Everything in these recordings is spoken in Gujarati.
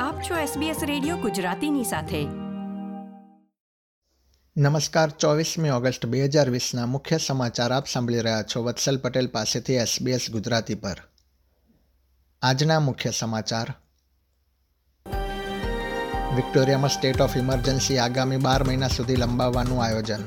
આપ છો SBS રેડિયો ગુજરાતીની સાથે. નમસ્કાર, ચોવીસમી ઓગસ્ટ બે હજાર વીસના મુખ્ય સમાચાર આપ સાંભળી રહ્યા છો વત્સલ પટેલ પાસેથી SBS ગુજરાતી પર. આજના મુખ્ય સમાચાર. વિક્ટોરિયામાં સ્ટેટ ઓફ ઇમરજન્સી આગામી બાર મહિના સુધી લંબાવવાનું આયોજન.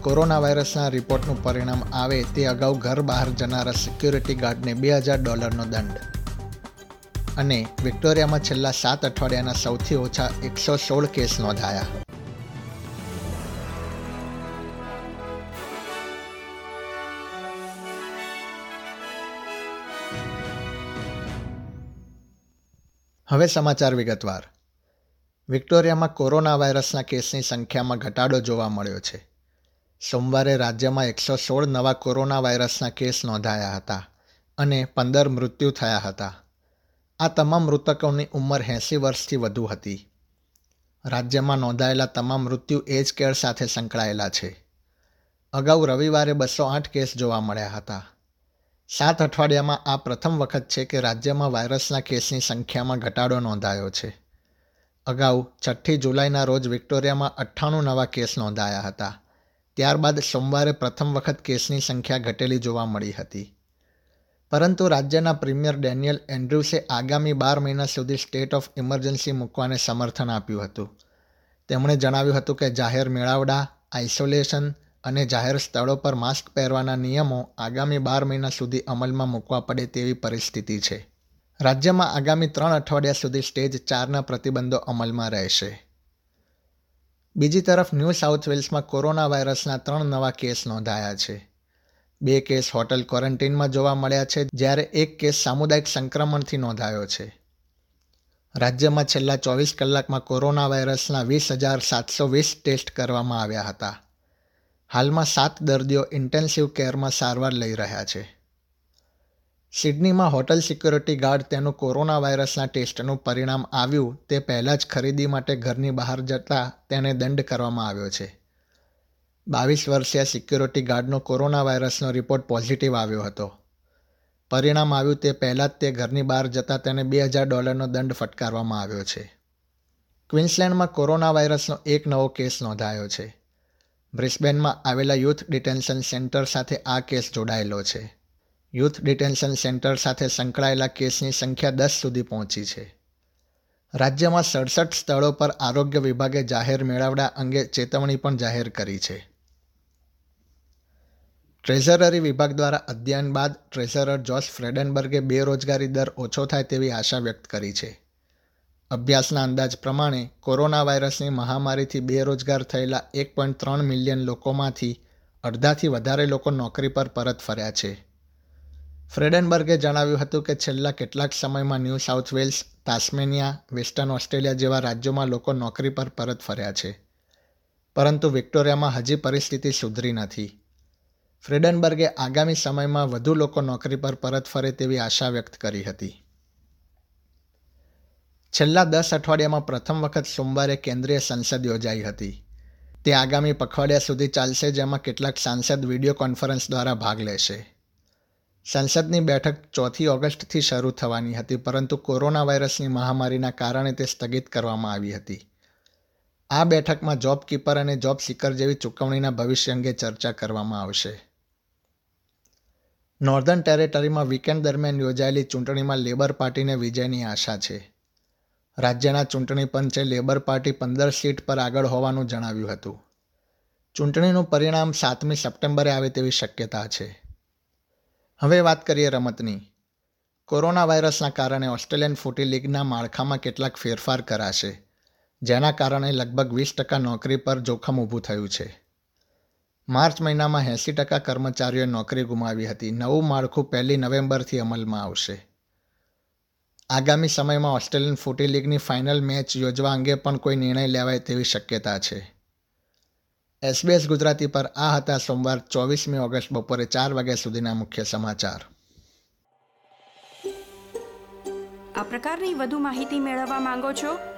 કોરોના વાયરસના રિપોર્ટનું પરિણામ આવે તે અગાઉ ઘર બહાર જનારા સિક્યુરિટી ગાર્ડને બે હજાર ડોલરનો દંડ. અને વિક્ટોરિયામાં છેલ્લા સાત અઠવાડિયાના સૌથી ઓછા એકસો સોળ કેસ નોંધાયા. હવે સમાચાર વિગતવાર. વિક્ટોરિયામાં કોરોના વાયરસના કેસની સંખ્યામાં ઘટાડો જોવા મળ્યો છે. સોમવારે રાજ્યમાં એકસો સોળ નવા કોરોના વાયરસના કેસ નોંધાયા હતા અને પંદર મૃત્યુ થયા હતા. આ તમામ મૃતકોની ઉંમર એંસી વર્ષથી વધુ હતી. રાજ્યમાં નોંધાયેલા તમામ મૃત્યુ એજ કેર સાથે સંકળાયેલા છે. અગાઉ રવિવારે બસો આઠ કેસ જોવા મળ્યા હતા. સાત અઠવાડિયામાં આ પ્રથમ વખત છે કે રાજ્યમાં વાયરસના કેસની સંખ્યામાં ઘટાડો નોંધાયો છે. અગાઉ છઠ્ઠી જુલાઈના રોજ વિક્ટોરિયામાં અઠ્ઠાણું નવા કેસ નોંધાયા હતા. ત્યારબાદ સોમવારે પ્રથમ વખત કેસની સંખ્યા ઘટેલી જોવા મળી હતી. પરંતુ રાજ્યના પ્રીમિયર ડેનિયલ એન્ડ્રુસે આગામી બાર મહિના સુધી સ્ટેટ ઓફ ઇમરજન્સી મૂકવાને સમર્થન આપ્યું હતું. તેમણે જણાવ્યું હતું કે જાહેર મેળાવડા, આઇસોલેશન અને જાહેર સ્થળો પર માસ્ક પહેરવાના નિયમો આગામી બાર મહિના સુધી અમલમાં મૂકવા પડે તેવી પરિસ્થિતિ છે. રાજ્યમાં આગામી ત્રણ અઠવાડિયા સુધી સ્ટેજ ચારના પ્રતિબંધો અમલમાં રહેશે. બીજી તરફ ન્યૂ સાઉથ વેલ્સમાં કોરોના વાયરસના ત્રણ નવા કેસ નોંધાયા છે. બે કેસ હોટલ ક્વોરન્ટીનમાં જોવા મળ્યા છે, જ્યારે એક કેસ સામુદાયિક સંક્રમણથી નોંધાયો છે. રાજ્યમાં છેલ્લા ચોવીસ કલાકમાં કોરોના વાયરસના વીસ હજાર સાતસો વીસ ટેસ્ટ કરવામાં આવ્યા હતા. હાલમાં સાત દર્દીઓ ઇન્ટેન્સિવ કેરમાં સારવાર લઈ રહ્યા છે. સિડનીમાં હોટલ સિક્યોરિટી ગાર્ડ તેનું કોરોના વાયરસના ટેસ્ટનું પરિણામ આવ્યું તે પહેલાં જ ખરીદી માટે ઘરની બહાર જતા તેને દંડ કરવામાં આવ્યો છે. બાવીસ વર્ષીય સિક્યુરિટી ગાર્ડનો કોરોના વાયરસનો રિપોર્ટ પોઝિટિવ આવ્યો હતો. પરિણામ આવ્યું તે પહેલાં જ તે ઘરની બહાર જતાં તેને બે હજાર ડોલરનો દંડ ફટકારવામાં આવ્યો છે. ક્વિન્સલેન્ડમાં કોરોના વાયરસનો એક નવો કેસ નોંધાયો છે. બ્રિસ્બેનમાં આવેલા યુથ ડિટેન્શન સેન્ટર સાથે આ કેસ જોડાયેલો છે. યુથ ડિટેન્શન સેન્ટર સાથે સંકળાયેલા કેસની સંખ્યા દસ સુધી પહોંચી છે. રાજ્યમાં સડસઠ સ્થળો પર આરોગ્ય વિભાગે જાહેર મેળાવડા અંગે ચેતવણી પણ જાહેર કરી છે. ટ્રેઝરરી વિભાગ દ્વારા અધ્યયન બાદ ટ્રેઝરર જોસ ફ્રેડનબર્ગે બેરોજગારી દર ઓછો થાય તેવી આશા વ્યક્ત કરી છે. અભ્યાસના અંદાજ પ્રમાણે કોરોના વાયરસની મહામારીથી બેરોજગાર થયેલા એક પોઈન્ટ ત્રણ મિલિયન લોકોમાંથી અડધાથી વધારે લોકો નોકરી પર પરત ફર્યા છે. ફ્રેડનબર્ગે જણાવ્યું હતું કે છેલ્લા કેટલાક સમયમાં New South Wales, Tasmania, Western Australia જેવા રાજ્યોમાં લોકો નોકરી પર પરત ફર્યા છે. પરંતુ વિક્ટોરિયામાં હજી પરિસ્થિતિ સુધરી નથી. ફ્રેડનબર્ગે આગામી સમયમાં વધુ લોકો નોકરી પર પરત ફરે તેવી આશા વ્યક્ત કરી હતી. છેલ્લા દસ અઠવાડિયામાં પ્રથમ વખત સોમવારે કેન્દ્રીય સંસદ યોજાઈ હતી. તે આગામી પખવાડિયા સુધી ચાલશે, જેમાં કેટલાક સાંસદ વીડિયો કોન્ફરન્સ દ્વારા ભાગ લેશે. સંસદની બેઠક ચોથી ઓગસ્ટથી શરૂ થવાની હતી, પરંતુ કોરોના વાયરસની મહામારીના કારણે તે સ્થગિત કરવામાં આવી હતી. આ બેઠકમાં જોબ કીપર અને જોબ સિકર જેવી ચૂકવણીના ભવિષ્ય અંગે ચર્ચા કરવામાં આવશે. નોર્ધન ટેરેટરીમાં વીકેન્ડ દરમિયાન યોજાયેલી ચૂંટણીમાં લેબર પાર્ટીને વિજયની આશા છે. રાજ્યના ચૂંટણી પંચે લેબર પાર્ટી પંદર સીટ પર આગળ હોવાનું જણાવ્યું હતું. ચૂંટણીનું પરિણામ સાતમી સપ્ટેમ્બરે આવે તેવી શક્યતા છે. હવે વાત કરીએ રમતની. કોરોના વાયરસના કારણે ઓસ્ટ્રેલિયન ફૂટી લીગના માળખામાં કેટલાક ફેરફાર કરાશે, જેના કારણે લગભગ વીસ ટકા નોકરી પર જોખમ ઊભું થયું છે. માર્ચ મહિનામાં એંસી ટકા કર્મચારીઓએ નોકરી ગુમાવી હતી. નવું માળખું પહેલી નવેમ્બરથી અમલમાં આવશે. આગામી સમયમાં ઓસ્ટ્રેલિયન ફૂટી લીગની ફાઇનલ મેચ યોજવા અંગે પણ કોઈ નિર્ણય લેવાય તેવી શક્યતા છે. એસબીએસ ગુજરાતી પર આ હતા સોમવાર ચોવીસમી ઓગસ્ટ બપોરે ચાર વાગ્યા સુધીના મુખ્ય સમાચાર. આ પ્રકારની વધુ માહિતી મેળવવા માંગો છો?